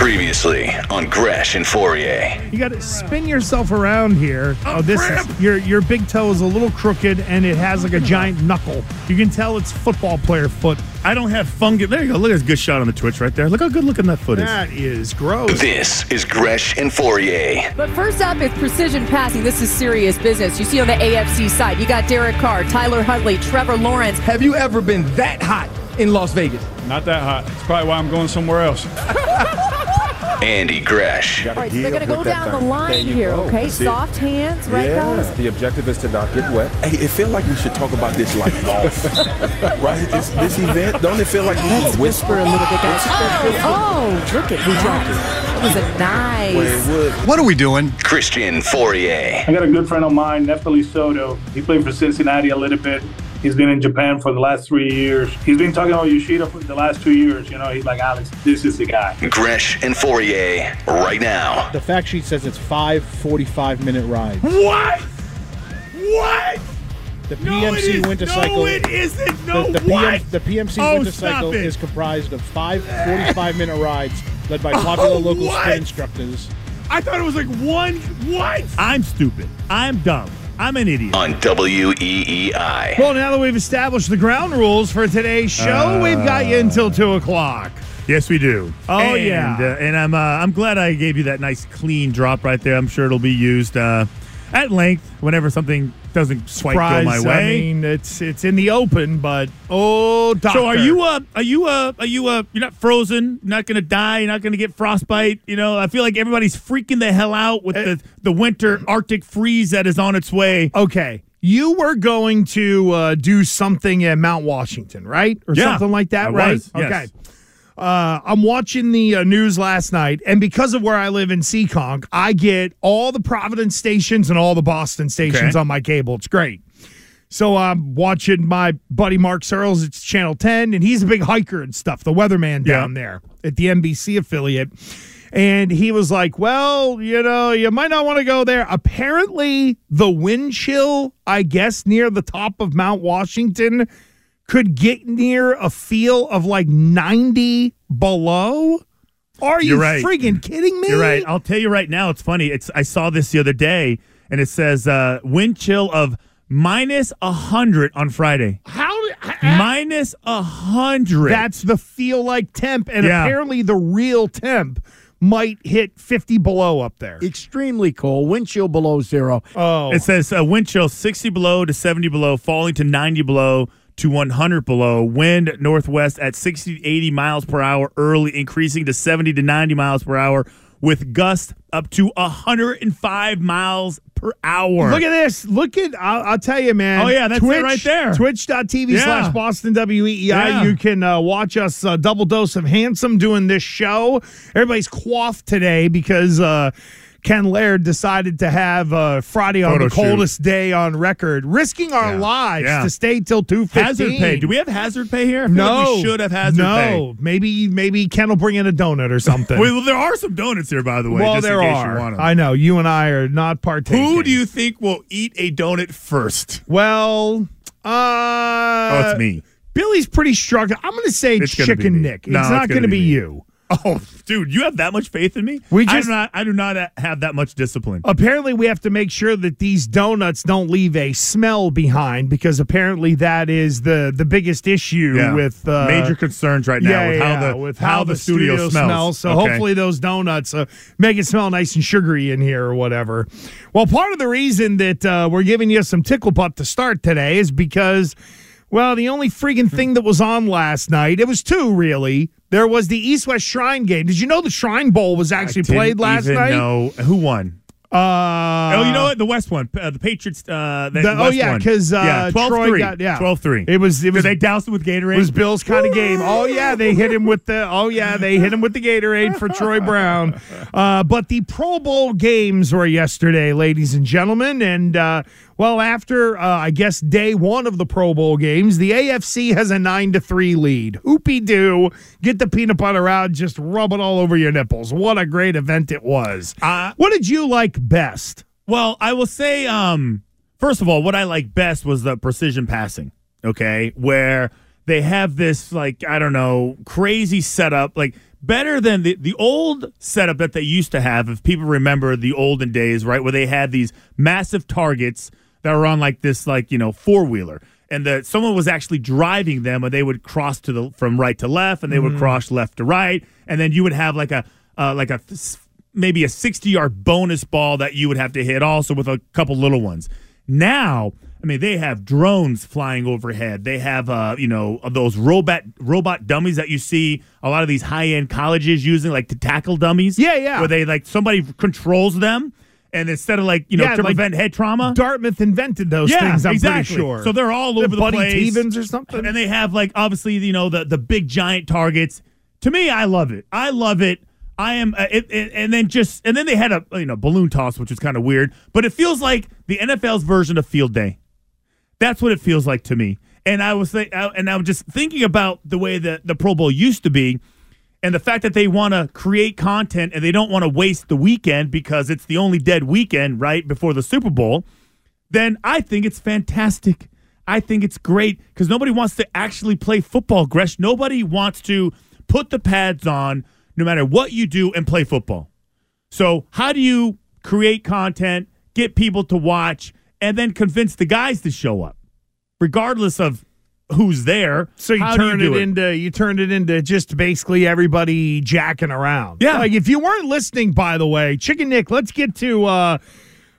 Previously on Gresh and Fauria. You got to spin yourself around here. Oh, this is your your big toe is a little crooked and it has like a giant knuckle. You can tell it's football player foot. I don't have fungus. There you go. Look at this good shot on the Twitch right there. Look how good looking that foot is. That is gross. This is Gresh and Fauria. But first up is precision passing. This is serious business. You see on the AFC side, you got Derek Carr, Tyler Huntley, Trevor Lawrence. Have you ever been that hot in Las Vegas? Not that hot. It's probably why I'm going somewhere else. Andy Gresh. All right, so they're going to go down the line here, okay? Soft hands, right, guys? The objective is to not get wet. Hey, it feels like we should talk about this like golf, right? This, this event, don't it feel like we Let's should whisper a little bit, guys. Oh, oh, look at that. That was a nice. What are we doing? Christian Fauria. I got a good friend of mine, Neftali Soto. He played for Cincinnati a little bit. He's been in Japan for the last three years. He's been talking about Yoshida for the last two years. You know, he's like, Alex, this is the guy. Gresh and Fauria right now. The fact sheet says it's five 45 minute rides. What? What? The PMC is- Winter no, Cycle. it isn't. No, the, the, what? the PMC Oh, Winter Cycle it. is comprised of five 45 minute rides led by oh, popular Oh, local what? spin instructors. I thought it was like one. What? I'm stupid. I'm dumb. I'm an idiot. On WEEI. Well, now that we've established the ground rules for today's show, we've got you until two o'clock. Yes, we do. Oh, and, yeah. uh, and I'm uh, I'm glad I gave you that nice clean drop right there. I'm sure it'll be used uh, at length whenever something doesn't quite Surprise, go my way. I mean, it's it's in the open, but oh, doctor. So are you uh are you uh are you uh you're not frozen, you're not gonna die, you're not gonna get frostbite, you know? I feel like everybody's freaking the hell out with the, the winter Arctic freeze that is on its way. okay? You were going to uh, do something at Mount Washington, right, or Yeah, something like that, I right? was, yes. Okay. Uh, I'm watching the uh, news last night, and because of where I live in Seekonk, I get all the Providence stations and all the Boston stations Okay. on my cable. It's great. So I'm watching my buddy Mark Searles. It's Channel 10, and he's a big hiker and stuff, the weatherman Yeah. down there at the NBC affiliate. And he was like, Well, you know, you might not want to go there. Apparently, the wind chill, I guess, near the top of Mount Washington could get near a feel of like 90 below. Are you You're right. friggin' kidding me? You're right. I'll tell you right now, it's funny. It's I saw this the other day and it says uh wind chill of minus a hundred on Friday. How? Minus a hundred. That's the feel like temp, and Yeah. apparently the real temp might hit 50 below up there. Extremely cold, wind chill below zero. Oh, It says uh, wind chill 60 below to 70 below, falling to 90 below to 100 below. Wind northwest at 60 to 80 miles per hour early, increasing to 70 to 90 miles per hour with gusts up to 105 miles per hour. Look at this. Look at, I'll, I'll tell you, man. Oh, yeah, that's it right there. Twitch.tv Yeah. slash Boston WEEI. Yeah. You can uh, watch us uh, double dose of handsome doing this show. Everybody's coiffed today because uh, Ken Laird decided to have uh, Friday on Photo the shoot. coldest day on record, risking our Yeah. lives Yeah. to stay till 2.15. hazard pay. Do we have hazard pay here? No, like we should have hazard pay. no. pay. Maybe maybe Ken will bring in a donut or something. Well, there are some donuts here, by the way. well, just in there case are. You want 'em. I know you and I are not partaking. Who do you think will eat a donut first? Well, uh, Oh, it's me. Billy's pretty struggling. I'm going to say It's Chicken. Nick. No, it's it's not gonna going to be be you. Oh, dude, you have that much faith in me? We I just- do not. I do not have that much discipline. Apparently, we have to make sure that these donuts don't leave a smell behind because apparently that is the the biggest issue Yeah. with uh, major concerns right now yeah, with how yeah, the with how, the studio, smells. So Okay. hopefully those donuts uh, make it smell nice and sugary in here or whatever. Well, part of the reason that uh, we're giving you some tickle pup to start today is because, well, the only freaking thing that was on last night, it was two really. There was the East West Shrine game. Did you know the Shrine Bowl was actually played last night? know who won. Uh, oh, you know what? The West one, uh, the Patriots. Uh, the oh yeah, because uh, yeah, 12 Troy 3. got yeah 12 3. It was it was they doused it with Gatorade. It was Bill's kind of game. Oh yeah, they hit him with the. Oh yeah, they hit him with the Gatorade for Troy Brown. Uh, but the Pro Bowl games were yesterday, ladies and gentlemen, and uh, well, after uh, I guess day one of the Pro Bowl games, the AFC has a nine to three lead. Hoopy doo! Get the peanut butter out, just rub it all over your nipples. What a great event it was. Uh, what did you like best? Well, I will say, um, first of all, what I like best was the precision passing. Okay, where they have this like I don't know crazy setup. Like better than the, the old setup that they used to have. If people remember the olden days, right, where they had these massive targets that were on like this, like you know, four wheeler, and that someone was actually driving them, and they would cross to the from right to left, and they would cross left to right, and then you would have like a uh, like a maybe a sixty yard bonus ball that you would have to hit, also with a couple little ones. Now. I mean, they have drones flying overhead. They have, uh, you know, those robot robot dummies that you see a lot of these high end colleges using, like to tackle dummies. Yeah, yeah. Where they like somebody controls them, and instead of like you know Yeah, to like prevent head trauma, Dartmouth invented those yeah, things. I'm exactly. pretty sure. So they're all They're over the Buddy place. Stevens or something. And they have like obviously you know the the big giant targets. To me, I love it. I love it. I am, uh, it, it, and then just and then they had a you know balloon toss, which was kind of weird, but it feels like the NFL's version of field day. That's what it feels like to me. And I was think, and I'm just thinking about the way that the Pro Bowl used to be, and the fact that they want to create content and they don't want to waste the weekend because it's the only dead weekend right before the Super Bowl. Then I think it's fantastic. I think it's great because nobody wants to actually play football, Gresh. Nobody wants to put the pads on, no matter what you do, and play football. So, how do you create content, get people to watch, and then convince the guys to show up, regardless of who's there? So you How do turn do it, into you turned it into just basically everybody jacking around. Yeah. Like if you weren't listening, by the way, Chicken Nick, let's get to uh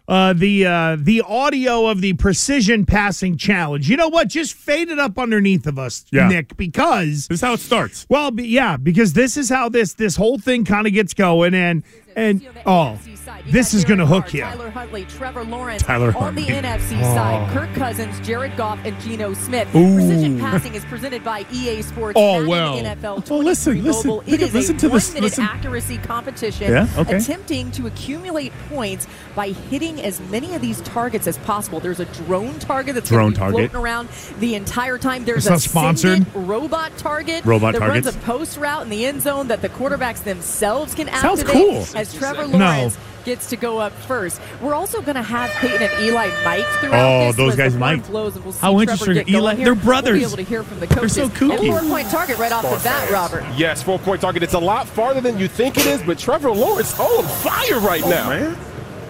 uh, the uh, the audio of the precision passing challenge. You know what? Just fade it up underneath of us, Yeah. Nick, because This is how it starts. well, yeah, because this is how this this whole thing kind of gets going, and and oh, this is going to hook you. Tyler Huntley, Trevor Lawrence Tyler on the NFC Oh. side. Kirk Cousins, Jared Goff, and Geno Smith. Precision passing is presented by EA Sports. Oh, well. NFL 23 Oh, listen, listen. Mobile. It is Listen a to this, listen. accuracy competition, Yeah, okay. attempting to accumulate points by hitting as many of these targets as possible. There's a drone target that's Drone target. floating around the entire time. There's a sponsored. Robot target Robot that targets. runs a post route in the end zone that the quarterbacks themselves can Sounds activate cool. as Trevor No. Lawrence gets to go up first. We're also going to have Peyton and Eli mic throughout Oh, this. those guys the horn. Blows and we'll see How Trevor interesting. get going Eli- they're We'll brothers. be able to hear from the coaches. so kooky. And four-point target right off the bat, Robert. Yes, four point target. It's a lot farther than you think it is, but Trevor Lawrence oh, on fire right oh, now. man.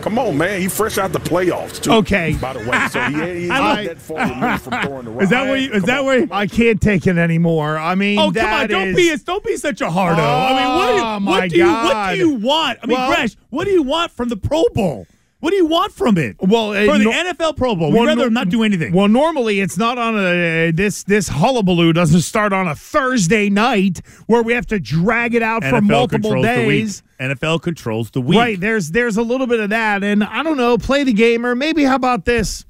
Come on, man. He fresh out the playoffs too. Okay. By the way, so he, he's I- not that far removed from throwing the rock. Is that where you? Is that where? You, I can't take it anymore. I mean, oh come on! Don't is- be don't be such a hardo. I mean, what do you, Oh, what do you what do you want? I mean, Well- Gresh, what do you want from the Pro Bowl? What do you want from it? Well, uh, from the no- NFL Pro Bowl, Well, we'd rather no- not do anything. Well, normally it's not on a this this hullabaloo doesn't start on a Thursday night where we have to drag it out for NFL multiple controls days. NFL controls the week. Right there's there's a little bit of that, and I don't know. Play the game, or maybe how about this?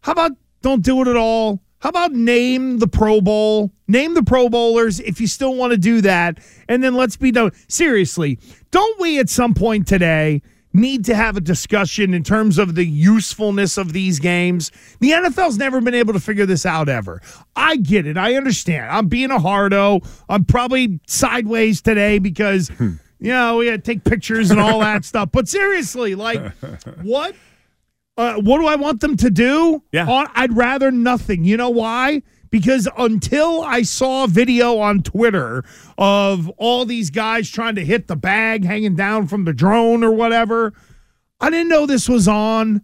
How about don't do it at all? How about name the Pro Bowl? Name the Pro Bowlers if you still want to do that, and then let's be done. Seriously, don't we at some point today? Need to have a discussion in terms of the usefulness of these games. The NFL's never been able to figure this out ever. I get it. I understand. I'm being a hardo. I'm probably sideways today because, you know, we had to take pictures and all that stuff. But seriously, like, what? Uh, what do I want them to do? Yeah. I'd rather nothing. You know why? Because until I saw video on Twitter of all these guys trying to hit the bag hanging down from the drone or whatever, I didn't know this was on.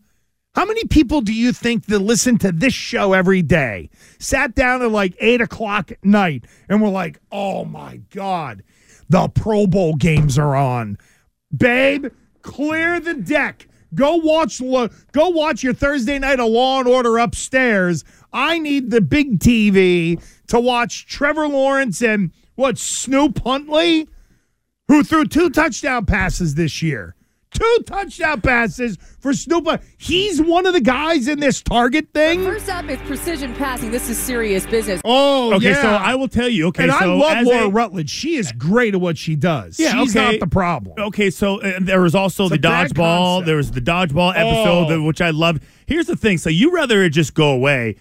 How many people do you think that listen to this show every day sat down at like eight o'clock at night and were like, oh my God, the Pro Bowl games are on? Babe, clear the deck. Go watch go watch your Thursday night of Law and Order upstairs. I need the big TV to watch Trevor Lawrence and what Snoop Huntley, who threw two touchdown passes this year. Two touchdown passes for Snoop. He's one of the guys in this target thing. First up is precision passing. This is serious business. Oh, okay, yeah. so I will tell you. Okay, and so I love Laura a- Rutledge. She is great at what she does. Yeah, She's okay. not the problem. Okay, so uh, there was also It's the dodgeball. There was the dodgeball episode, Oh. which I loved. Here's the thing: so you rather it just go away.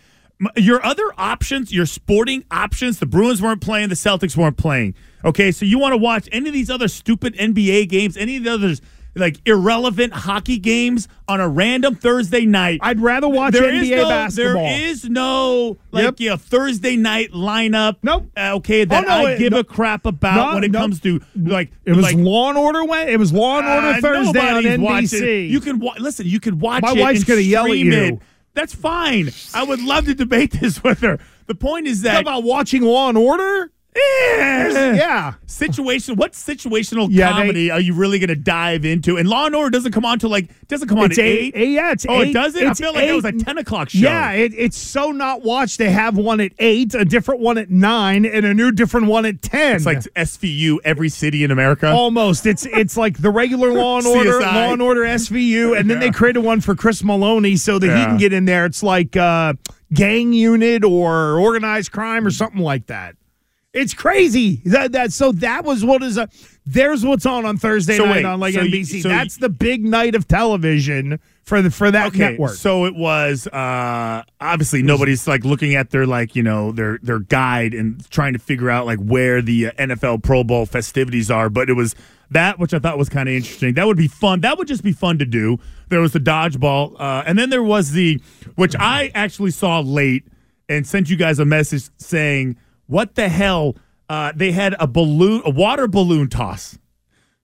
Your other options, your sporting options, the Bruins weren't playing, the Celtics weren't playing. Okay, so you want to watch any of these other stupid NBA games, any of the others like irrelevant hockey games on a random Thursday night. I'd rather watch There NBA no, basketball. There is no like Yep. yeah Thursday night lineup. Nope. uh, Okay, that Oh, no, I it- give no. a crap about when it comes to like It was like Law and Order. When it was Law and Order uh, Thursday on NBC. watching. You can wa- listen. You can watch. My it wife's gonna yell at you. It. That's fine. I would love to debate this with her. The point is that about watching Law and Order. Yeah. situation. What situational Yeah, they- comedy are you really going to dive into? And Law and Order doesn't come on till like doesn't come on It's at eight. eight. yeah, it's oh, eight. it does it. It's I feel like it was a eight. ten o'clock show. Yeah, it, it's so not watched. They have one at eight, a different one at nine, and a new different one at ten. it's like SVU every city in America. Almost. It's it's like the regular Law and Order. Law and Order SVU, and then they Yeah. created one for Chris Meloni so that he can get in there. It's like uh, gang unit or organized crime or something like that. It's crazy. That that so that was what is a there's what's on on Thursday So night wait, on like so you- NBC. so That's the big night of television for the for that okay, network. so it was uh obviously nobody's like looking at their like, you know, their their guide and trying to figure out like where the uh, NFL Pro Bowl festivities are, but it was that which I thought was kind of interesting. That would be fun. That would just be fun to do. There was the dodgeball uh and then there was the which I actually saw late and sent you guys a message saying, "What the hell?" Uh, they had a balloon, a water balloon toss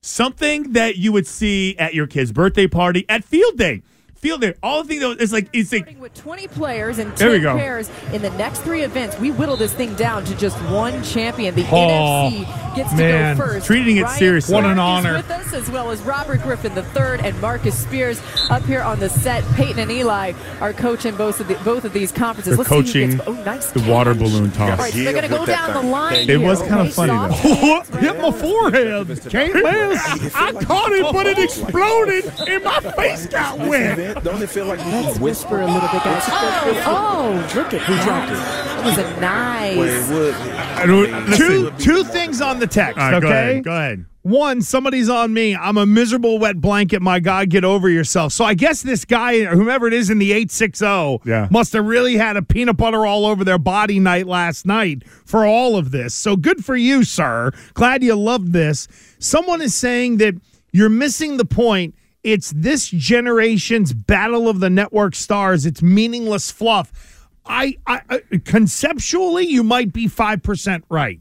something that you would see at your kid's birthday party at field day. Field day. All the thing though is like it's like With 20 players and There we 10 go. pairs in the next three events, we whittle this thing down to just one champion. The Oh, NFC gets man. to go first. Treating it Ryan seriously. What an Clark is honor. with us, as well as Robert Griffin III and Marcus Spears up here on the set. Peyton and Eli are coaching both of the, both of these conferences. They're Let's see who coaching gets- oh, nice the water balloon toss. All right, so they're going to go down the line. It here, was kinda funny, Soft though. right Hit my forehead. Can't miss. I caught it, but it exploded, and my face got wet. Event, Don't it feel like Let's whisper a little bit. Guys. Oh, oh, look at Who dropped it? That was a nice. Well, it. I don't- Two two things on the text. All right, okay. go ahead. Go ahead. One, somebody's on me. I'm a miserable wet blanket. My God, get over yourself. So I guess this guy, whomever it is in the 860, Yeah. must have really had a peanut butter all over their body night last night for all of this. So good for you, sir. Glad you loved this. Someone is saying that you're missing the point. It's this generation's battle of the network stars. It's meaningless fluff. I, I, conceptually, you might be 5% right.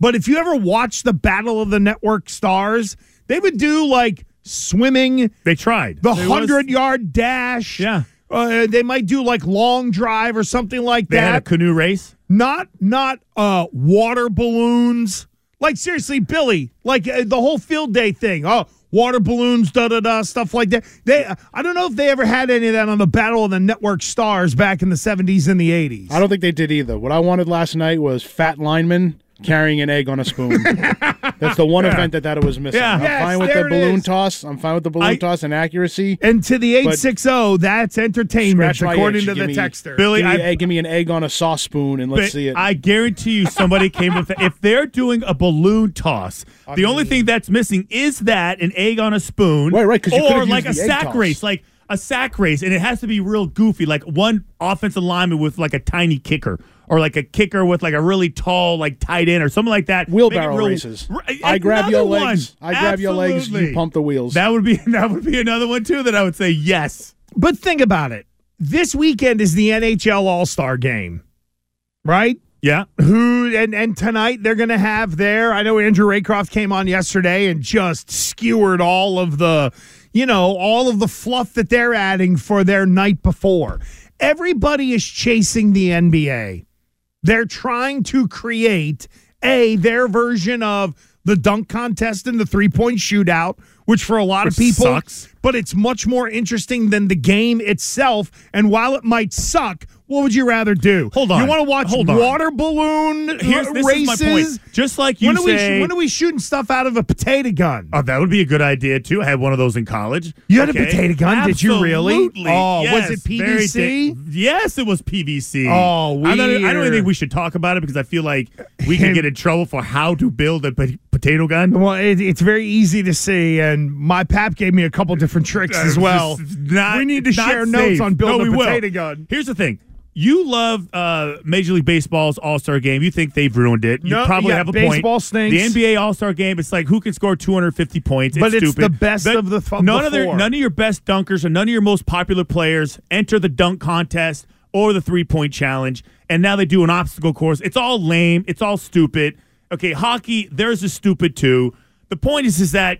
But if you ever watch the Battle of the Network Stars, they would do like swimming, They tried. the hundred yard dash. Yeah. Uh, they might do like long drive or something like They had a that. canoe race. not not uh water balloons. Like seriously, Billy, like uh, the whole field day thing. Oh, water balloons, da da da, stuff like that. They, I don't know if they ever had any of that on the Battle of the Network Stars back in the seventies and the eighties. I don't think they did either. What I wanted last night was fat lineman carrying an egg on a spoon. That's the one event that that was missing. Yeah. I'm Yes, fine with the balloon is. toss. I'm fine with the balloon I- toss and accuracy. And to the eight six zero, that's entertainment, according to the me- texter. Billy, Give me, I- an egg, give me an egg on a sauce spoon and let's see it. I guarantee you, somebody came with if they're doing a balloon toss. the only thing that's missing is that an egg on a spoon, Right, right, or like a used the egg sack toss. race, like a sack race, and it has to be real goofy, like one offensive lineman with like a tiny kicker. Or like a kicker with like a really tall like tight end or something like that. Wheelbarrow real- races. R- I eh, grab your legs. one. I grab your legs. You pump the wheels. That would be that would be another one too. That I would say yes. But think about it. This weekend is the NHL All Star game, right? Yeah. Who and and tonight they're going to have there. I know Andrew Raycroft came on yesterday and just skewered all of the, you know, all of the fluff that they're adding for their night before. Everybody is chasing the NBA. They're trying to create a their version of the dunk contest and the three point shootout, which for a lot of people sucks. but it's much more interesting than the game itself. And while it might suck, what would you rather do? Hold on. You want to watch Hold on. water balloon Here's this races? is my point. Just like you when are we say, when are we shooting stuff out of a potato gun? Oh, that would be a good idea too. I had one of those in college. You had a potato gun? Did you really? Absolutely. Oh, was Yes, it very PVC? yes, it was PVC. Oh, I don't, I don't even think we should talk about it because I feel like we could get in trouble for how to build a potato gun. Well, it, it's very easy to see, and my pap gave me a couple different tricks as well. Not- we need to share safe. notes on building No, a we will. potato gun. Here's the thing. You love uh, Major League Baseball's All Star Game. You think they've ruined it. You No, probably yeah, have a baseball point. stinks. The NBA All Star Game. It's like who can score 250 points. But it's stupid. the best of the- of none of their, none of your best dunkers or none of your most popular players enter the dunk contest or the three point challenge. And now they do an obstacle course. It's all lame. It's all stupid. Okay, hockey. There's a stupid too. The point is, is that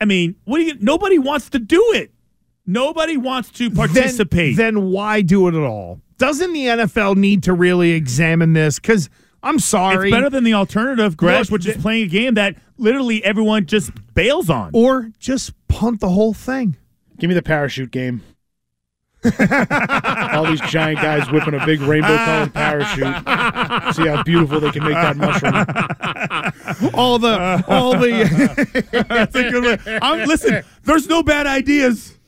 I mean, what do you? Nobody wants to do it. Nobody wants to participate. Then, then why do it at all? Doesn't the NFL need to really examine this? Because I'm sorry. It's better than the alternative, Gresh, Look, which is playing a game that literally everyone just bails on. or just punt the whole thing. Give me the parachute game. All these giant guys whipping a big rainbow colored parachute. See how beautiful they can make that mushroom. All the, all the. That's a good one. I'm, listen, there's no bad ideas.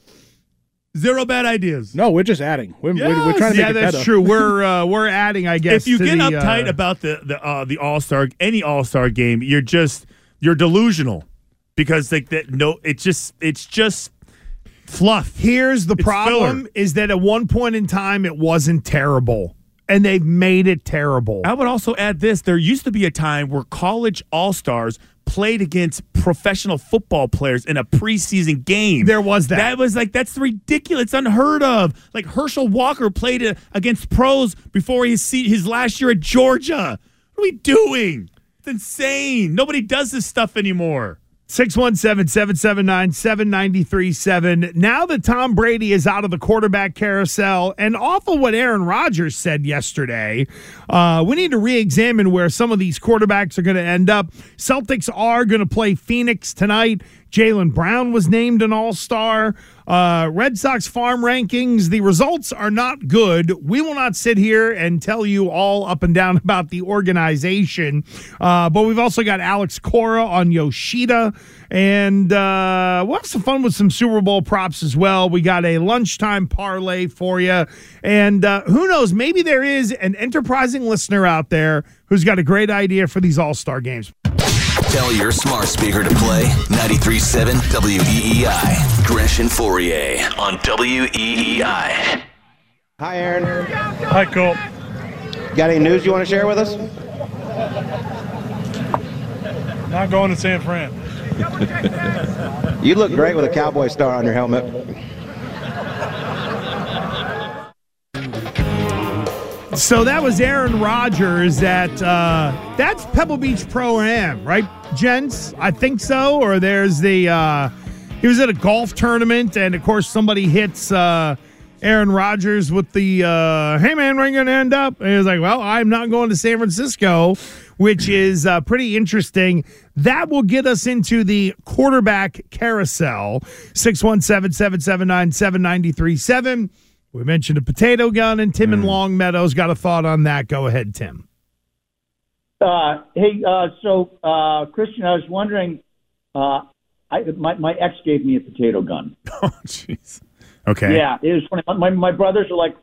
Zero bad ideas. No, we're just adding. We're, we're, we're trying to yeah, make it that's better. true. We're uh, we're adding, I guess. if you to get the, uptight uh, about the the uh, the All Star any All Star game, you're just you're delusional because like that. No, it's just it's just fluff. Here's the It's problem: filler. is that at one point in time it wasn't terrible, and they've made it terrible. I would also add this: there used to be a time where college All Stars played against professional football players in a preseason game. There was that. That was like that's ridiculous, it's unheard of. Like Herschel Walker played uh, against pros before his his last year at Georgia. What are we doing? It's insane. Nobody does this stuff anymore. 617 779 7937. Now that Tom Brady is out of the quarterback carousel and off of what Aaron Rodgers said yesterday, uh, we need to re examine where some of these quarterbacks are going to end up. Celtics are going to play Phoenix tonight. Jaylen Brown was named an all star. Uh, Red Sox farm rankings, the results are not good. We will not sit here and tell you all up and down about the organization. Uh, but we've also got Alex Cora on Yoshida. And uh, we'll have some fun with some Super Bowl props as well. We got a lunchtime parlay for you. And uh, who knows, maybe there is an enterprising listener out there who's got a great idea for these all star games. Tell your smart speaker to play 93.7 WEEI. Gresh and Fauria on WEEI. Hi, Aaron. Hi, Colt. Got any news you want to share with us? Not going to San Fran. You look great with a cowboy star on your helmet. So that was Aaron Rodgers at uh, that's Pebble Beach Pro Am, right, gents? I think so. Or there's the uh, he was at a golf tournament, and of course somebody hits uh, Aaron Rodgers with the uh, "Hey man, where you gonna end up?" And he was like, "Well, I'm not going to San Francisco," which is uh, pretty interesting. That will get us into the quarterback carousel. Six one seven seven seven nine seven ninety three seven. We mentioned a potato gun, and Tim and Longmeadow's got a thought on that. Go ahead, Tim. Uh, hey, uh, so uh, Christian, I was wondering. Uh, I, my my ex gave me a potato gun. Oh, jeez. Okay. Yeah, it was funny. My my brothers are like,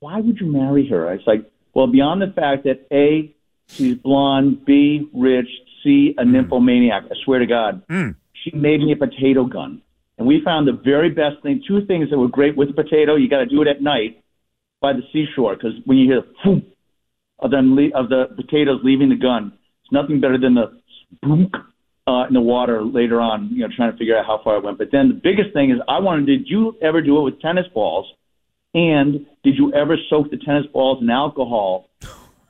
"Why would you marry her?" It's like, well, beyond the fact that a she's blonde, b rich, c a nymphomaniac. I swear to God, Mm. she made me a potato gun, and we found the very best thing. Two things that were great with potato. You got to do it at night by the seashore because when you hear the of them le- of the potatoes leaving the gun, it's nothing better than the boom uh, in the water later on. You know, trying to figure out how far it went. But then the biggest thing is, I wanted. Did you ever do it with tennis balls? And did you ever soak the tennis balls in alcohol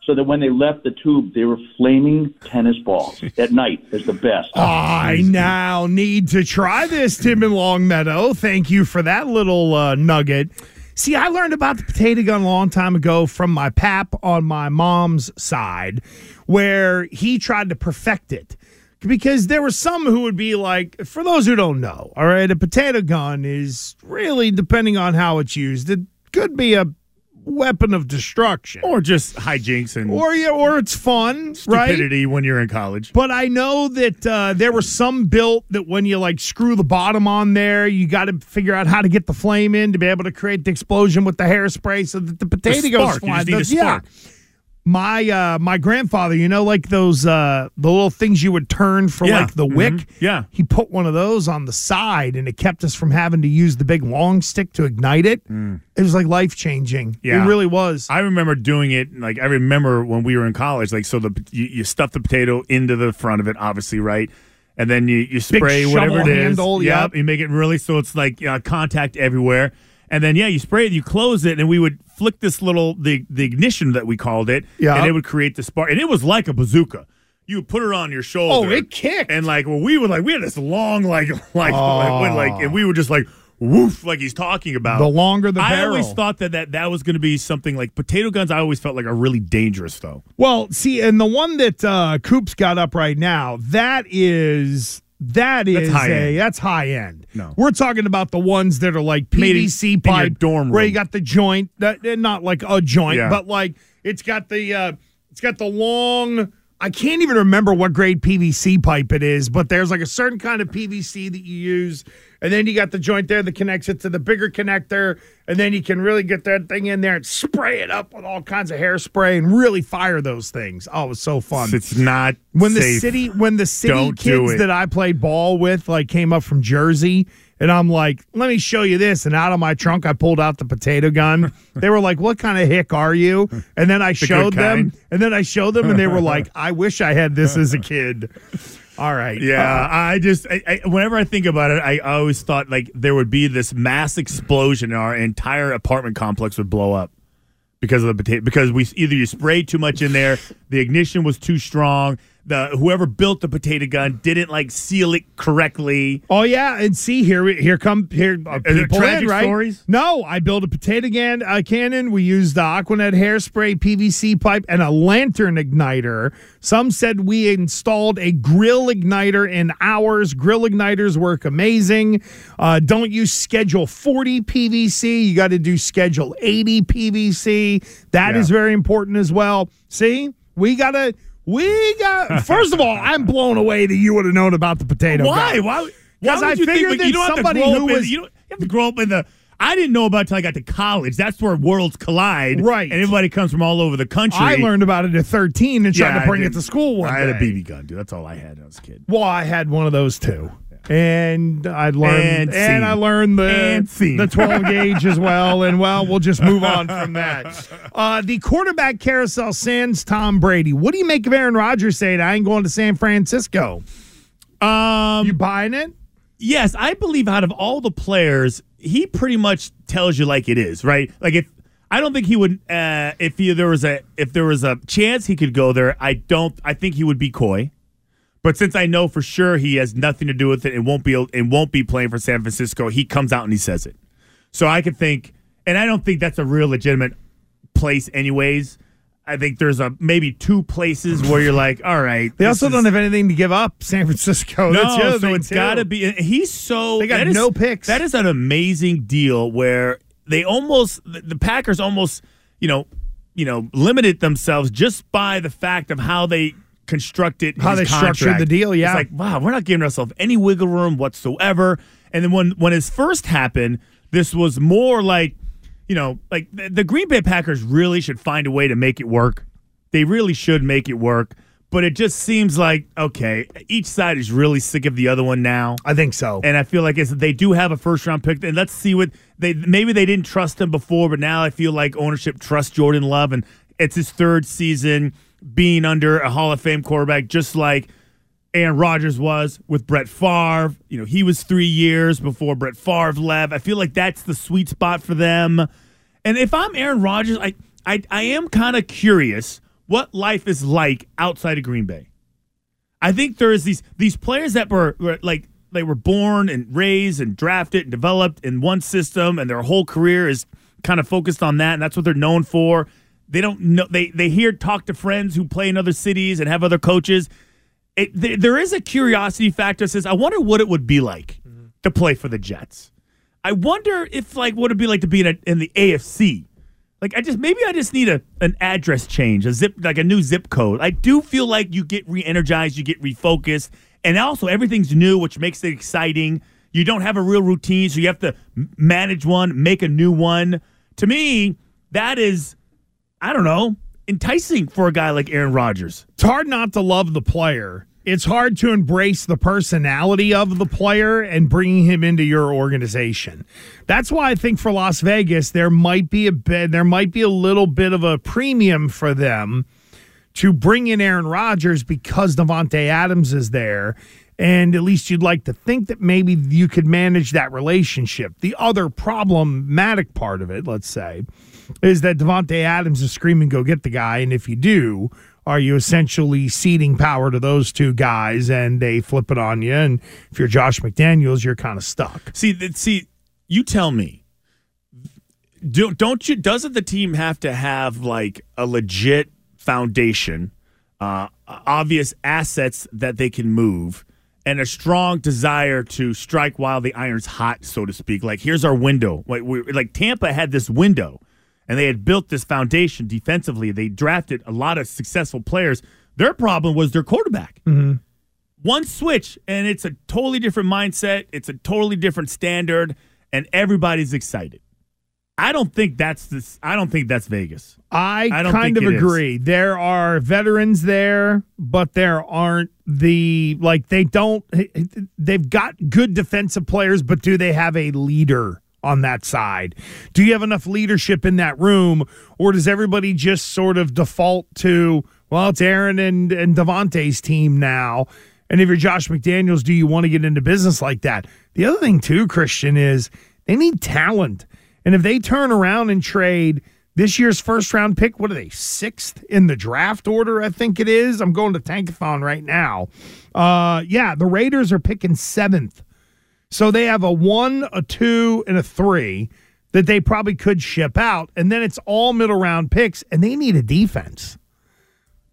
so that when they left the tube, they were flaming tennis balls at night? Is the best. I now need to try this, Tim in Longmeadow. Thank you for that little uh, nugget. See, I learned about the potato gun a long time ago from my pap on my mom's side, where he tried to perfect it. Because there were some who would be like, for those who don't know, all right, a potato gun is really, depending on how it's used, it could be a weapon of destruction. Or just hijinks and Or, yeah, or it's fun, right? stupidity when you're in college. But I know that uh, there were some built that when you like screw the bottom on there, you got to figure out how to get the flame in to be able to create the explosion with the hairspray so that the potato goes spark. You flying. just need a The- yeah. My uh my grandfather, you know, like those uh the little things you would turn for Yeah. like the wick. Mhm. Yeah. He put one of those on the side and it kept us from having to use the big long stick to ignite it. It was like life changing. Yeah. It really was. I remember doing it. Like I remember when we were in college. Like so, the you, you stuff the potato into the front of it, obviously, right? And then you, you spray whatever it is. handle, Yep. yep. You make it really so it's like uh, contact everywhere. And then yeah, you spray it, you close it, and we would flick this little the the ignition that we called it, Yeah. and it would create the spark, and it was like a bazooka. You would put it on your shoulder. Oh, it kicked. And like, well, we were like, we had this long, like, like, Oh. like, like, and we were just like, woof, like he's talking about. The longer the barrel. I always thought that that, that was going to be something like potato guns. I always felt like are really dangerous, though. Well, see, and the one that uh Coop's got up right now, that is that is high a end. that's high end. No. We're talking about the ones that are like PVC pipe dorm where you got the joint, that eh, not like a joint, Yeah. but like it's got the uh it's got the long I can't even remember what grade PVC pipe it is, but there's like a certain kind of PVC that you use, and then you got the joint there that connects it to the bigger connector, and then you can really get that thing in there and spray it up with all kinds of hairspray and really fire those things. Oh, it was so fun. It's not when the city when the city Don't kids that I played ball with like came up from Jersey and I'm like, let me show you this. And out of my trunk I pulled out the potato gun. they were like, What kind of hick are you? And then I good showed them and then I showed them and they were like, I wish I had this as a kid. All right. Yeah, uh, I just I, I, whenever I think about it, I always thought like there would be this mass explosion, and our entire apartment complex would blow up because of the potato. Because we either you sprayed too much in there, the ignition was too strong. The whoever built the potato gun didn't like seal it correctly. Oh yeah, and see here, here come here uh, Is people tragic in, right? stories? No, I built a potato can, uh, cannon. We used the Aquanet hairspray, PVC pipe, and a lantern igniter. Some said we installed a grill igniter in hours. Grill igniters work amazing. Uh, don't use schedule 40 PVC. You got to do schedule 80 PVC. That is Yeah. very important as well. See, we gotta. We got. First of all, I'm blown away that you would have known about the potato. Why? gun. Why? Because I you figured but that you don't somebody have to grow who up in- was you don't have to grow up in the. I didn't know about it until I got to college. That's where worlds collide, Right. And everybody comes from all over the country. I learned about it at 13 and tried Yeah, to bring it to school one I had a. BB gun, dude. That's all I had when I was a kid. Well, I had one of those too. And I learned, And and. I learned the And the 12 gauge as well. And well, we'll just move on from that. Uh, the quarterback carousel sends Tom Brady. What do you make of Aaron Rodgers saying I ain't going to San Francisco? Um, You buying it? Yes, I believe out of all the players, he pretty much tells you like it is, right? Like if I don't think he would uh if he, there was a if there was a chance he could go there, I don't I think he would be coy. But since I know for sure he has nothing to do with it and won't be and won't be playing for San Francisco, he comes out and he says it. So I could think and I don't think that's a real legitimate place anyways. I think there's a maybe two places where you're like, all right. They also is- don't have anything to give up, San Francisco. no, That's the other so it's got to be. He's so They got that is- no picks. That is an amazing deal where they almost the Packers almost you know you know limited themselves just by the fact of how they constructed How they structured the deal, yeah. it's like wow, we're not giving ourselves any wiggle room whatsoever. And then when when his first happened, this was more like you know like the, the Green Bay Packers really should find a way to make it work. They really should make it work. But it just seems like okay, each side is really sick of the other one now. I think so. And I feel like it's, they do have a first round pick, and let's see what they maybe they didn't trust him before, but now I feel like ownership trusts Jordan Love, and it's his third season being under a Hall of Fame quarterback, just like Aaron Rodgers was with Brett Favre. You know, he was three years before Brett Favre left. I feel like that's the sweet spot for them. And if I'm Aaron Rodgers, I I, I am kind of curious what life is like outside of Green Bay. I think there's these these players that were, were like they were born and raised and drafted and developed in one system, and their whole career is kind of focused on that, and that's what they're known for. They don't know they they hear talk to friends who play in other cities and have other coaches. It, there, there is a curiosity factor. that Says I wonder what it would be like mm-hmm. to play for the Jets. I wonder if like what it'd be like to be in, a, in the AFC. Like I just maybe I just need a an address change, a zip like a new zip code. I do feel like you get re-energized, you get refocused, and also everything's new, which makes it exciting. You don't have a real routine, so you have to manage one, make a new one. To me, that is I don't know. enticing for a guy like Aaron Rodgers. It's hard not to love the player. It's hard to embrace the personality of the player and bringing him into your organization. That's why I think for Las Vegas there might be a bit, there might be a little bit of a premium for them to bring in Aaron Rodgers because Davante Adams is there. And at least you'd like to think that maybe you could manage that relationship. The other problematic part of it, let's say, is that Davante Adams is screaming, go get the guy. And if you do, are you essentially ceding power to those two guys and they flip it on you? And if you're Josh McDaniels, you're kind of stuck. See, see, you tell me. Do, don't you? Doesn't the team have to have like a legit foundation, uh, obvious assets that they can move, and a strong desire to strike while the iron's hot, so to speak? Like here's our window. Like we like Tampa had this window, and they had built this foundation defensively. They drafted a lot of successful players. Their problem was their quarterback. Mm-hmm. One switch, and it's a totally different mindset. It's a totally different standard, and everybody's excited. I don't think that's this. I don't think that's Vegas. I, I kind of it is. agree. There are veterans there, but there aren't the like they don't they've got good defensive players, but do they have a leader on that side? Do you have enough leadership in that room, or does everybody just sort of default to well, it's Aaron and and Davante's team now? And if you're Josh McDaniels, do you want to get into business like that? The other thing too, Christian, is they need talent. And if they turn around and trade this year's first round pick, what are they, sixth in the draft order? I think it is. I'm going to Tankathon right now. Uh, yeah, the Raiders are picking seventh. So they have a one, a two, and a three that they probably could ship out. And then it's all middle round picks, and they need a defense.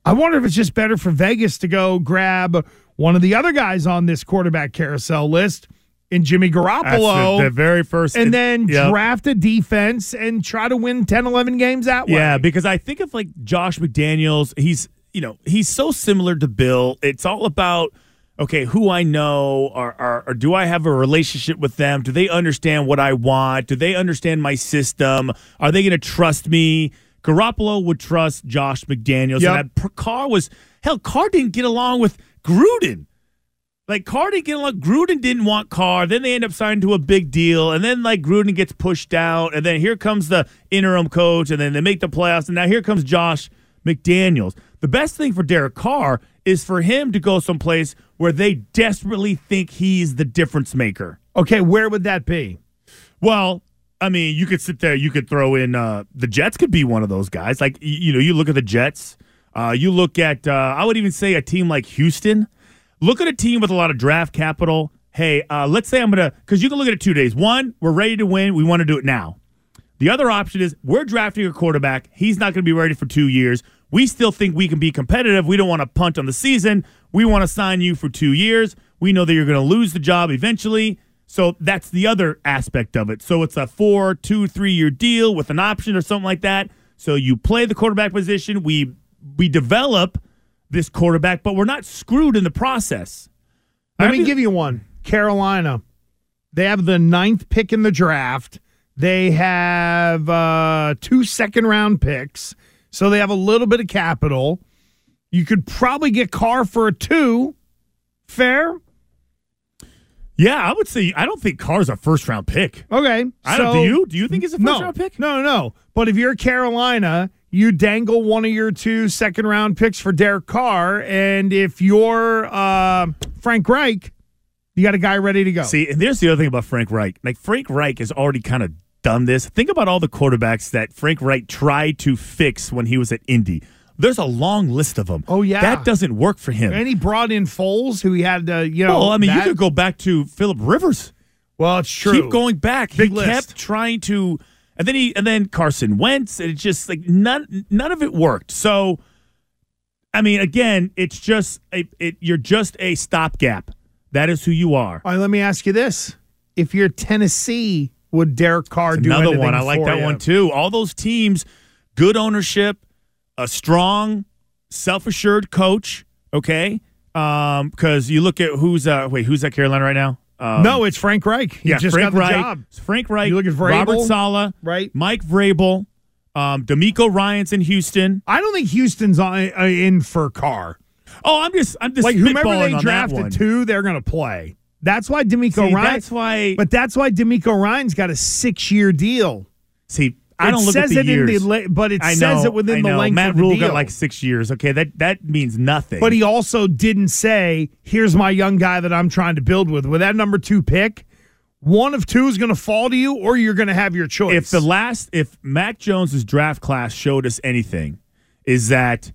I wonder if it's just better for Vegas to go grab one of the other guys on this quarterback carousel list in Jimmy Garoppolo. The, the very first, and then Yep. draft a defense and try to win 10, 11 games that way. Yeah, because I think of like Josh McDaniels. He's you know he's so similar to Bill. It's all about okay, who I know, or, or, or do I have a relationship with them? Do they understand what I want? Do they understand my system? Are they going to trust me? Garoppolo would trust Josh McDaniels. Yep. And that Carr was hell. Carr didn't get along with Gruden. Like Carr didn't get along. Gruden didn't want Carr. Then they end up signing to a big deal, and then like Gruden gets pushed out, and then here comes the interim coach, and then they make the playoffs, and now here comes Josh McDaniels. The best thing for Derek Carr is for him to go someplace where they desperately think he's the difference maker. Okay, where would that be? Well, I mean, you could sit there. You could throw in uh, the Jets. Could be one of those guys. Like you know, you look at the Jets. Uh, you look at. Uh, I would even say a team like Houston. Look at a team with a lot of draft capital. Hey, uh, let's say I'm gonna because you can look at it two days. One, we're ready to win. We want to do it now. The other option is we're drafting a quarterback. He's not going to be ready for two years. We still think we can be competitive. We don't want to punt on the season. We want to sign you for two years. We know that you're going to lose the job eventually. So that's the other aspect of it. So it's a four, two, three year deal with an option or something like that. So you play the quarterback position. We we develop this quarterback, but we're not screwed in the process. Let I me mean- give you one. Carolina. They have the ninth pick in the draft. They have uh, two second round picks. So they have a little bit of capital. You could probably get Carr for a two. Fair? Yeah, I would say I don't think Carr's a first round pick. Okay. I don't. so- Do you? Do you think he's a first no, round pick? No, no. But if you're Carolina, you dangle one of your two second round picks for Derek Carr. And if you're uh, Frank Reich, you got a guy ready to go. See, and there's the other thing about Frank Reich. Like Frank Reich has already kind of done this. Think about all the quarterbacks that Frank Reich tried to fix when he was at Indy. There's a long list of them. Oh, yeah. that doesn't work for him. And he brought in Foles, who he had, uh, you know. well, I mean, that- you could go back to Philip Rivers. Well, it's true. Keep going back. Big he list. kept trying to, and then he, and then Carson Wentz. And it's just like none, none of it worked. So, I mean, again, it's just a, it. You're just a stopgap. That is who you are. All right, let me ask you this: If you're Tennessee, would Derek Carr do Another one. I like that you? one too. All those teams, good ownership, a strong, self-assured coach. Okay, because you look at who's uh wait who's at Carolina right now. Um, no, it's Frank Reich. He yeah, just Frank got the Reich. job. Frank Reich. You look at Robert Saleh. right? Mike Vrabel. Um, DeMeco Ryans in Houston. I don't think Houston's on, uh, in for Carr. Oh, I'm just I'm just like whomever they on that one. drafted two, they're going to play. That's why DeMeco See, Ryan. that's why- But that's why DeMeco Ryans got a six-year deal. See, I It don't look says at the it years. in the la- but it I says know, it within I the length Matt of the Rule deal. got like six years. Okay, that that means nothing. But he also didn't say, "Here's my young guy that I'm trying to build with." With that number two pick, one of two is going to fall to you, or you're going to have your choice. if the last if Mac Jones's draft class showed us anything, is that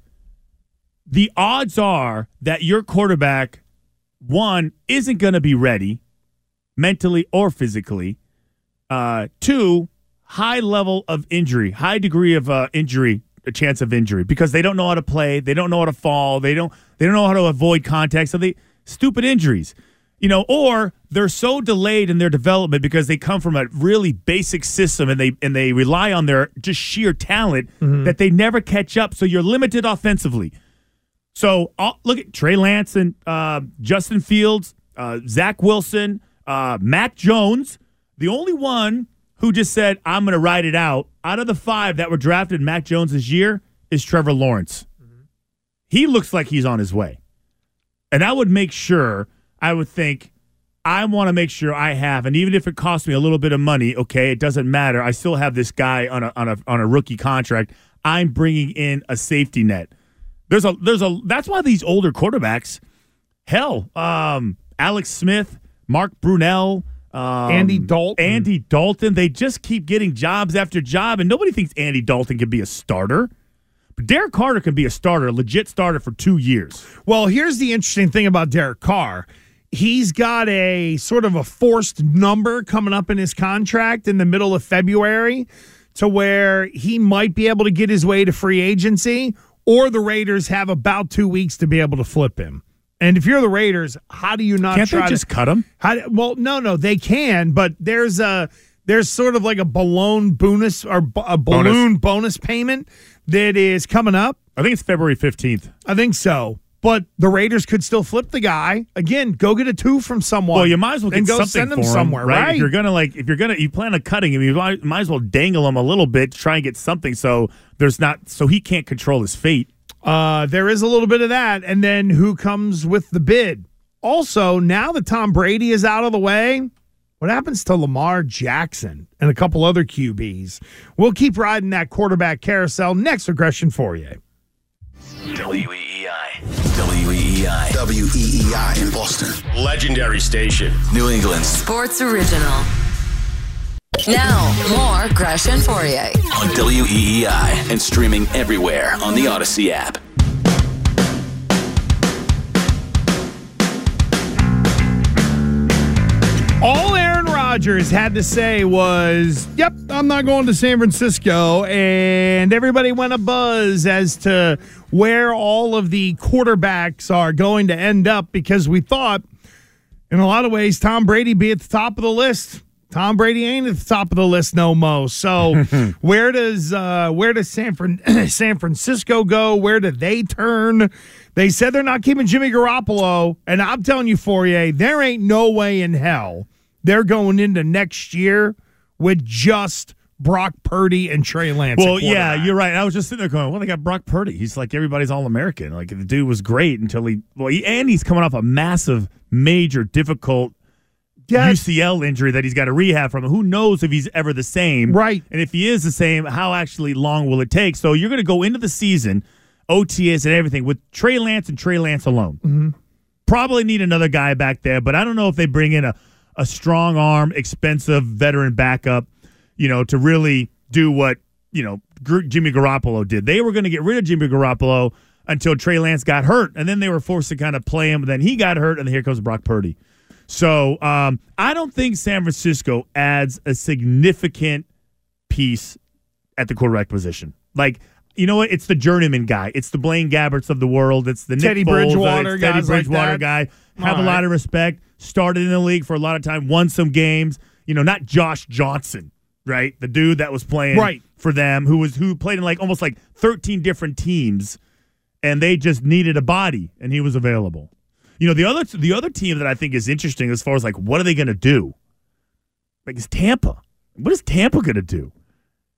the odds are that your quarterback one isn't going to be ready mentally or physically. Uh, two, high level of injury, high degree of uh, injury, a chance of injury because they don't know how to play, they don't know how to fall, they don't they don't know how to avoid contact, so they stupid injuries. You know, or they're so delayed in their development because they come from a really basic system and they and they rely on their just sheer talent that they never catch up. So you're limited offensively. So uh, look at Trey Lance and uh, Justin Fields, uh, Zach Wilson, uh, Mac Jones. The only one who just said, I'm going to ride it out out of the five that were drafted Mac Jones this year is Trevor Lawrence. He looks like he's on his way. And I would make sure, I would think, I want to make sure I have, and even if it costs me a little bit of money, okay, it doesn't matter. I still have this guy on a on a on a rookie contract. I'm bringing in a safety net. There's a there's a that's why these older quarterbacks, hell, um, Alex Smith, Mark Brunell, um, Andy Dalton. Andy Dalton, they just keep getting jobs after job, and nobody thinks Andy Dalton can be a starter. But Derek Carter can be a starter, a legit starter for two years. Well, here's the interesting thing about Derek Carr. He's got a sort of a forced number coming up in his contract in the middle of February to where he might be able to get his way to free agency, or the Raiders have about two weeks to be able to flip him. And if you're the Raiders, how do you not Can't they try just to, cut him? How, well, no, no, they can, but there's a there's sort of like a balloon bonus or a balloon bonus payment that is coming up. I think it's February 15th. I think so. But the Raiders could still flip the guy again. Go get a two from someone. Well, you might as well get go something send for him, somewhere, right? If you're gonna like, if you're gonna, you plan on cutting him, you might, might as well dangle him a little bit to try and get something. So there's not, so he can't control his fate. Uh, there is a little bit of that, and then who comes with the bid? Also, now that Tom Brady is out of the way, what happens to Lamar Jackson and a couple other QBs? We'll keep riding that quarterback carousel. Next regression for you. WEEI. WEEI. WEEI in Boston. Legendary station. New England. Sports Original. Now, more Gresh and Fauria. on WEEI and streaming everywhere on the Audacy app. All Aaron Rodgers had to say was, Yep, I'm not going to San Francisco. And everybody went a buzz as to where all of the quarterbacks are going to end up because we thought, in a lot of ways, Tom Brady be at the top of the list. Tom Brady ain't at the top of the list no mo. So where does uh, where does San Fran- San Francisco go? Where do they turn? They said they're not keeping Jimmy Garoppolo, and I'm telling you, Fauria, there ain't no way in hell they're going into next year with just Brock Purdy and Trey Lance. Well, yeah, you're right. I was just sitting there going, "Well, they got Brock Purdy. He's like everybody's All American. Like the dude was great until he, well, he, and he's coming off a massive, major, difficult UCL injury that he's got to rehab from. Who knows if he's ever the same? Right. And if he is the same, how actually long will it take? So you're going to go into the season, OTAs and everything with Trey Lance and Trey Lance alone. Mm-hmm. Probably need another guy back there, but I don't know if they bring in a a strong arm, expensive veteran backup, you know, to really do what you know Jimmy Garoppolo did. They were going to get rid of Jimmy Garoppolo until Trey Lance got hurt, and then they were forced to kind of play him. Then he got hurt, and here comes Brock Purdy. So um, I don't think San Francisco adds a significant piece at the quarterback position. Like, you know what? It's the journeyman guy. It's the Blaine Gabberts of the world. It's the Teddy Nick uh, Bridgewater, Teddy guys like Bridgewater guy. Have All a lot right. of respect. Started in the league for a lot of time. Won some games. You know, not Josh Johnson, right? The dude that was playing Right. for them, who was who played in like almost like thirteen different teams, and they just needed a body, and he was available. You know, the other the other team that I think is interesting as far as like what are they going to do? Like is Tampa. What is Tampa going to do?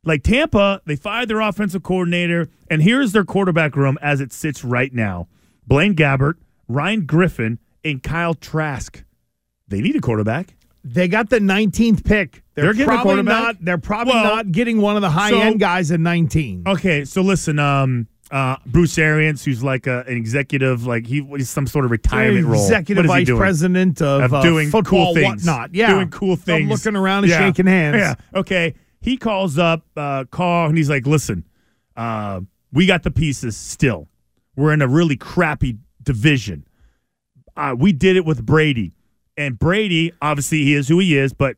like Tampa, they fired their offensive coordinator, and here's their quarterback room as it sits right now: Blaine Gabbert, Ryan Griffin, and Kyle Trask. They need a quarterback. They got the 19th pick. They're, They're getting a probably quarterback? not. They're probably Well, not getting one of the high end so- guys at 19. Okay, so listen, um, uh, Bruce Arians, who's like a, an executive, like he he's some sort of retirement role. Executive is he vice doing? president of, uh, doing football, cool things, whatnot. Yeah, doing cool Of things, looking around and Yeah. shaking hands. Yeah. Okay. He calls up uh, Carr and he's like, "Listen, uh, we got the pieces. Still, we're in a really crappy division. Uh, we did it with Brady, and Brady, obviously, he is who he is, but."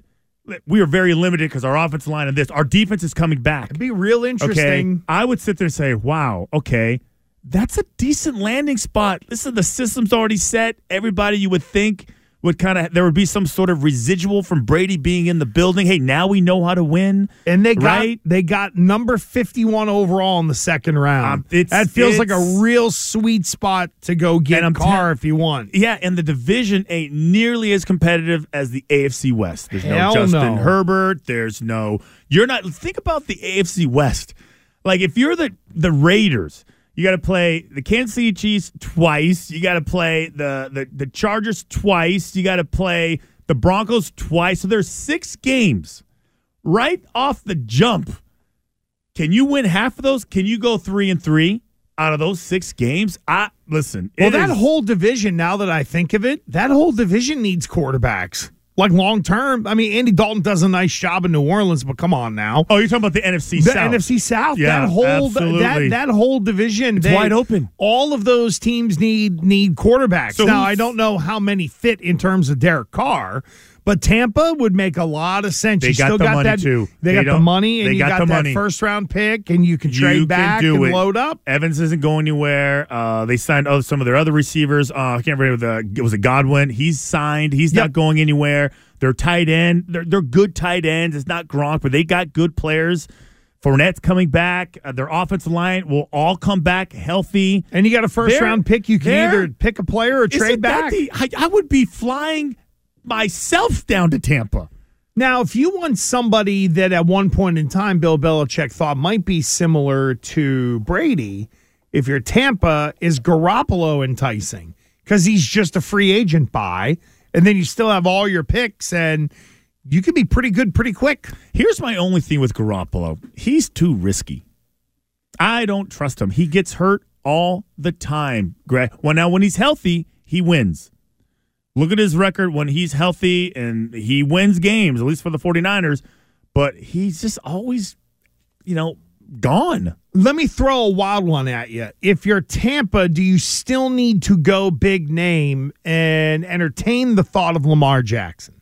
We are very limited because our offensive line and this, our defense is coming back. It'd be real interesting. Okay, I would sit there and say, "Wow, okay, that's a decent landing spot. Listen, the system's already set. Everybody, you would think would kind of there would be some sort of residual from Brady being in the building. Hey, now we know how to win. And they got right? they got number 51 overall in the second round. Um, it's- that feels like a real sweet spot to go get a I'm Carr if you want. Yeah, and the division ain't nearly as competitive as the AFC West. There's Hell no Justin no. Herbert. There's no. You're not. Think about the AFC West. Like if you're the the Raiders, you got to play the Kansas City Chiefs twice. You got to play the the the Chargers twice. You got to play the Broncos twice. So there's six games right off the jump. Can you win half of those? Can you go three and three out of those six games? I listen. Well, that is- whole division, now that I think of it, that whole division needs quarterbacks. Like long term. I mean, Andy Dalton does a nice job in New Orleans, but come on now. Oh, you're talking about the NFC the South. NFC South. Yeah, that whole absolutely. that that whole division, It's they- wide open. All of those teams need need quarterbacks. So now, I don't know how many fit in terms of Derek Carr, but Tampa would make a lot of sense. They you got still the got money, that, too. They, They got the money, and you got got, the that money. first round pick, and you can trade you back can and it. load up. Evans isn't going anywhere. Uh, they signed other, some of their other receivers. Uh, I can't remember the it was a Godwin. He's signed. He's not going anywhere. Their tight end. They're they're good tight ends. It's not Gronk, but they got good players. Fournette's coming back. Uh, their offensive line will all come back healthy. And you got a first They're- round pick. You can either pick a player or trade back. the- I, I would be flying myself down to Tampa. Now, if you want somebody that at one point in time Bill Belichick thought might be similar to Brady, if you're Tampa, is Garoppolo enticing? Because he's just a free agent buy, and then you still have all your picks, and you could be pretty good pretty quick. Here's my only thing with Garoppolo. He's too risky. I don't trust him. He gets hurt all the time. Greg. Well, now when he's healthy, he wins. Look at his record when he's healthy and he wins games, at least for the 49ers, but he's just always, you know, gone. Let me throw a wild one at you. If you're Tampa, do you still need to go big name and entertain the thought of Lamar Jackson?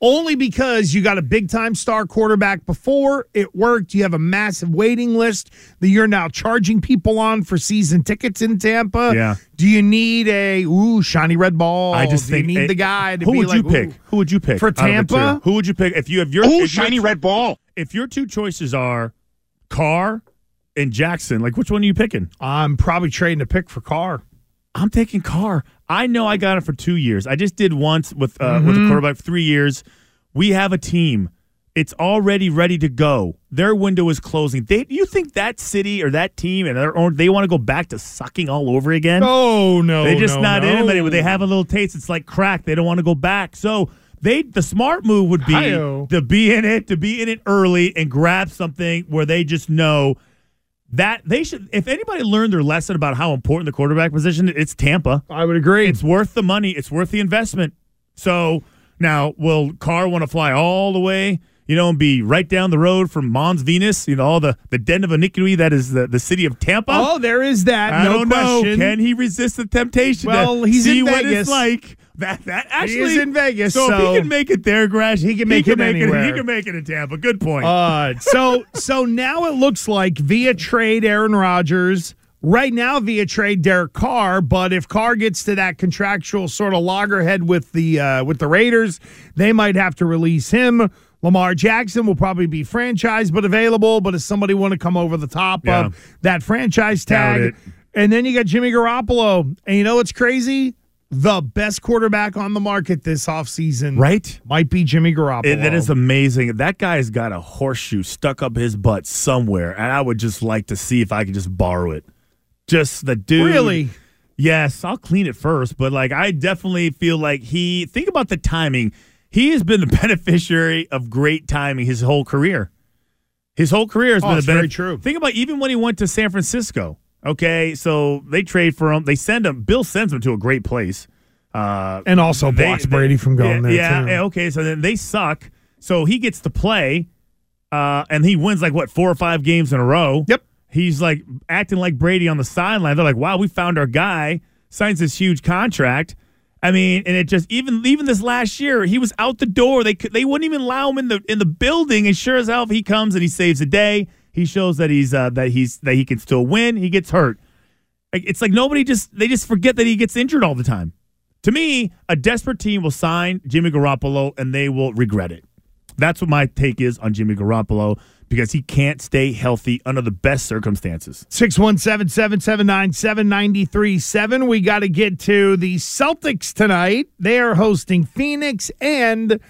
Only because you got a big time star quarterback before it worked. You have a massive waiting list that you're now charging people on for season tickets in Tampa. Yeah. Do you need a ooh shiny red ball? I just Do think you need the guy to who be would like, you pick? Who would you pick For out of the two? Tampa? Who would you pick if you have your Ooh, if your- shiny red ball. If your two choices are Carr and Jackson, like which one are you picking? I'm probably trading a pick for Carr. I'm taking Carr. I know I got it for two years. I just did once with uh, with a quarterback for three years. We have a team. It's already ready to go. Their window is closing. They, you think that city or that team and their own, they want to go back to sucking all over again? Oh no, They're just no, not no. in it. But they have a little taste. It's like crack. They don't want to go back. So they, the smart move would be Hi-yo. to be in it, to be in it early and grab something where they just know that they should. If anybody learned their lesson about how important the quarterback position, it's Tampa. I would agree. It's worth the money. It's worth the investment. So now, will Carr want to fly all the way? You know, and be right down the road from Mons Venus, you know, all the, the den of iniquity that is the, the city of Tampa. Oh, there is that. I no don't know. question. Can he resist the temptation Well, to he's see in what Vegas. it's like? That that actually He is in Vegas, So, if he can make it there, Gresh, He can make it anywhere. he can make it in Tampa. Good point. Uh, so so now it looks like via trade Aaron Rodgers. Right now, via trade Derek Carr, but if Carr gets to that contractual sort of loggerhead with the uh, with the Raiders, they might have to release him. Lamar Jackson will probably be franchise but available. But if somebody want to come over the top Yeah. of that franchise tag, and then you got Jimmy Garoppolo, and you know what's crazy? the best quarterback on the market this offseason Right? might be Jimmy Garoppolo. It- that is amazing. That guy's got a horseshoe stuck up his butt somewhere, and I would just like to see if I could just borrow it. Just the dude. Really? Yes, I'll clean it first, but like I definitely feel like he. Think about the timing. He has been the beneficiary of great timing his whole career. His whole career has Oh, been a it's very true. Think about even when he went to San Francisco. Okay, so they trade for him. They send him. Bill sends him to a great place. Uh, And also blocks they- Brady from going yeah, there, Yeah. too. Okay. So then they suck. So he gets to play, uh, and he wins like what four or five games in a row. Yep. He's like acting like Brady on the sideline. They're like, "Wow, we found our guy." Signs this huge contract. I mean, and it just even even this last year, he was out the door. They could, they wouldn't even allow him in the in the building. And sure as hell, if he comes and he saves the day, he shows that he's uh, that he's that he can still win. He gets hurt. It's like nobody just they just forget that he gets injured all the time. To me, a desperate team will sign Jimmy Garoppolo and they will regret it. That's what my take is on Jimmy Garoppolo because he can't stay healthy under the best circumstances. 617 779 7937. We got to get to the Celtics tonight. They are hosting Phoenix and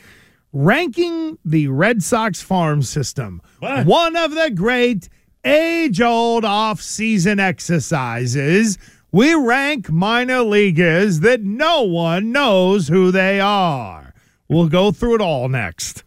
ranking the Red Sox farm system. What? One of the great age old off season exercises. We rank minor leaguers that no one knows who they are. We'll go through it all next.